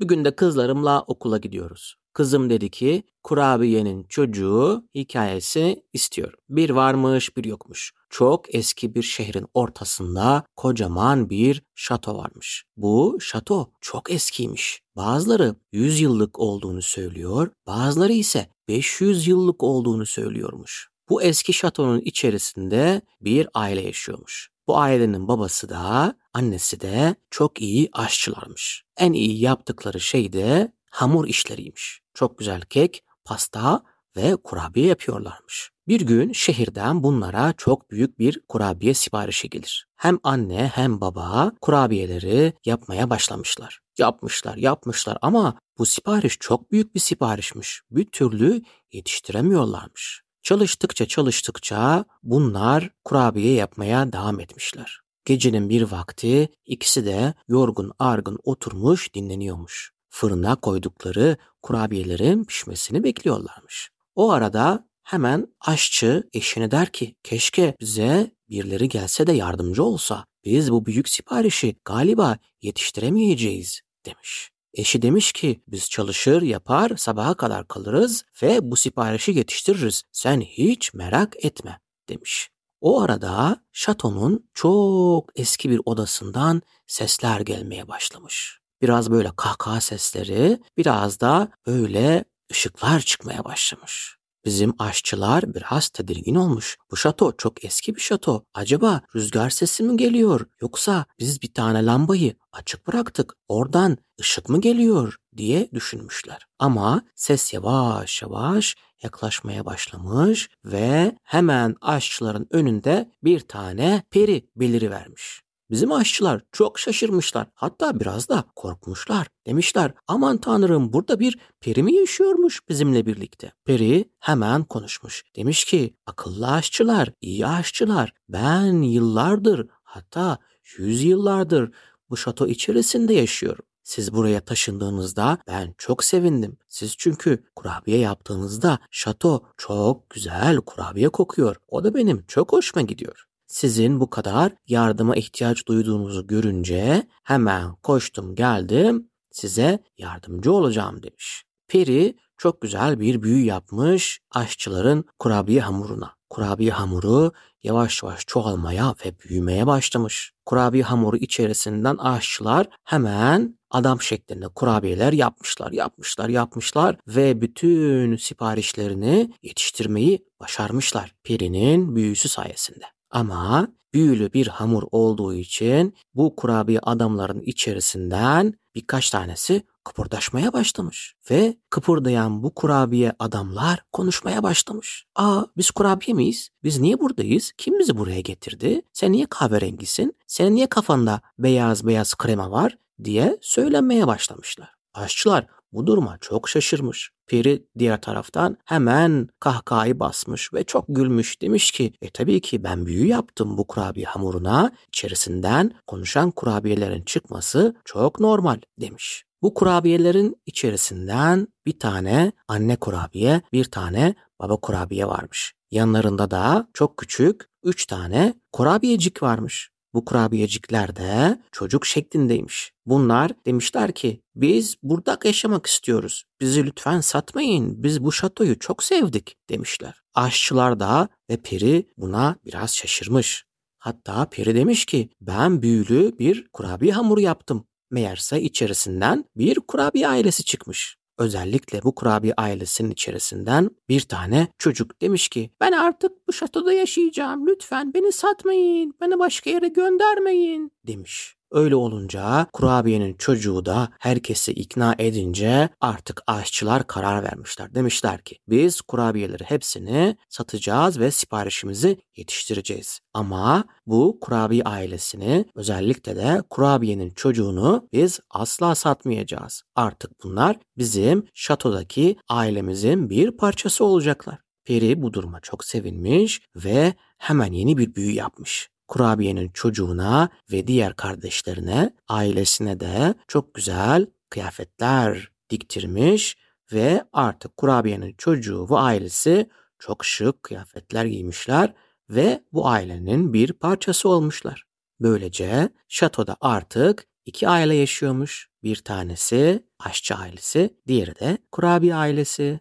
Bir gün de kızlarımla okula gidiyoruz. Kızım dedi ki kurabiyenin çocuğu hikayesi istiyor. Bir varmış bir yokmuş. Çok eski bir şehrin ortasında kocaman bir şato varmış. Bu şato çok eskiymiş. Bazıları 100 yıllık olduğunu söylüyor, bazıları ise 500 yıllık olduğunu söylüyormuş. Bu eski şatonun içerisinde bir aile yaşıyormuş. Bu ailenin babası da annesi de çok iyi aşçılarmış. En iyi yaptıkları şey de hamur işleriymiş. Çok güzel kek, pasta ve kurabiye yapıyorlarmış. Bir gün şehirden bunlara çok büyük bir kurabiye siparişi gelir. Hem anne hem baba kurabiyeleri yapmaya başlamışlar. Yapmışlar, yapmışlar ama bu sipariş çok büyük bir siparişmiş. Bir türlü yetiştiremiyorlarmış. Çalıştıkça çalıştıkça bunlar kurabiye yapmaya devam etmişler. Gecenin bir vakti ikisi de yorgun argın oturmuş dinleniyormuş. Fırına koydukları kurabiyelerin pişmesini bekliyorlarmış. O arada hemen aşçı eşine der ki keşke bize birileri gelse de yardımcı olsa. Biz bu büyük siparişi galiba yetiştiremeyeceğiz demiş. Eşi demiş ki biz çalışır yapar sabaha kadar kalırız ve bu siparişi yetiştiririz. Sen hiç merak etme demiş. O arada şatonun çok eski bir odasından sesler gelmeye başlamış. Biraz böyle kahkaha sesleri, biraz da böyle ışıklar çıkmaya başlamış. Bizim aşçılar biraz tedirgin olmuş. Bu şato çok eski bir şato. Acaba rüzgar sesi mi geliyor? Yoksa biz bir tane lambayı açık bıraktık. Oradan ışık mı geliyor diye düşünmüşler. Ama ses yavaş yavaş yaklaşmaya başlamış ve hemen aşçıların önünde bir tane peri beliri vermiş. Bizim aşçılar çok şaşırmışlar. Hatta biraz da korkmuşlar. Demişler aman tanrım burada bir peri mi yaşıyormuş bizimle birlikte. Peri hemen konuşmuş. Demiş ki akıllı aşçılar, iyi aşçılar ben yıllardır hatta yüz yıllardır bu şato içerisinde yaşıyorum. Siz buraya taşındığınızda ben çok sevindim. Siz çünkü kurabiye yaptığınızda şato çok güzel kurabiye kokuyor. O da benim çok hoşuma gidiyor. Sizin bu kadar yardıma ihtiyaç duyduğunuzu görünce hemen koştum geldim size yardımcı olacağım demiş. Peri çok güzel bir büyü yapmış aşçıların kurabiye hamuruna. Kurabiye hamuru yavaş yavaş çoğalmaya ve büyümeye başlamış. Kurabiye hamuru içerisinden aşçılar hemen adam şeklinde kurabiyeler yapmışlar, yapmışlar, yapmışlar ve bütün siparişlerini yetiştirmeyi başarmışlar Peri'nin büyüsü sayesinde. Ama büyülü bir hamur olduğu için bu kurabiye adamların içerisinden birkaç tanesi kıpırdaşmaya başlamış. Ve kıpırdayan bu kurabiye adamlar konuşmaya başlamış. Aa biz kurabiye miyiz? Biz niye buradayız? Kim bizi buraya getirdi? Sen niye kahverengisin? Senin niye kafanda beyaz beyaz krema var? diye söylenmeye başlamışlar. Aşçılar bu duruma çok şaşırmış. Peri diğer taraftan hemen kahkahayı basmış ve çok gülmüş demiş ki e tabii ki ben büyü yaptım bu kurabiye hamuruna içerisinden konuşan kurabiyelerin çıkması çok normal demiş. Bu kurabiyelerin içerisinden bir tane anne kurabiye, bir tane baba kurabiye varmış. Yanlarında da çok küçük üç tane kurabiyecik varmış. Bu kurabiyecikler de çocuk şeklindeymiş. Bunlar demişler ki biz burada yaşamak istiyoruz. Bizi lütfen satmayın. Biz bu şatoyu çok sevdik demişler. Aşçılar da ve peri buna biraz şaşırmış. Hatta peri demiş ki ben büyülü bir kurabiye hamuru yaptım. Meğerse içerisinden bir kurabiye ailesi çıkmış. Özellikle bu kurabiye ailesinin içerisinden bir tane çocuk demiş ki ben artık bu şatoda yaşayacağım lütfen beni satmayın beni başka yere göndermeyin demiş. Öyle olunca kurabiyenin çocuğu da herkesi ikna edince artık aşçılar karar vermişler. Demişler ki biz kurabiyeleri hepsini satacağız ve siparişimizi yetiştireceğiz. Ama bu kurabiye ailesini özellikle de kurabiyenin çocuğunu biz asla satmayacağız. Artık bunlar bizim şatodaki ailemizin bir parçası olacaklar. Peri bu duruma çok sevinmiş ve hemen yeni bir büyü yapmış kurabiyenin çocuğuna ve diğer kardeşlerine, ailesine de çok güzel kıyafetler diktirmiş ve artık kurabiyenin çocuğu ve ailesi çok şık kıyafetler giymişler ve bu ailenin bir parçası olmuşlar. Böylece şatoda artık iki aile yaşıyormuş. Bir tanesi aşçı ailesi, diğeri de kurabiye ailesi.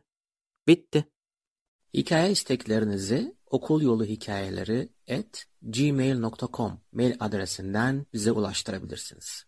Bitti. Hikaye isteklerinizi okul yolu hikayeleri at gmail.com mail adresinden bize ulaştırabilirsiniz.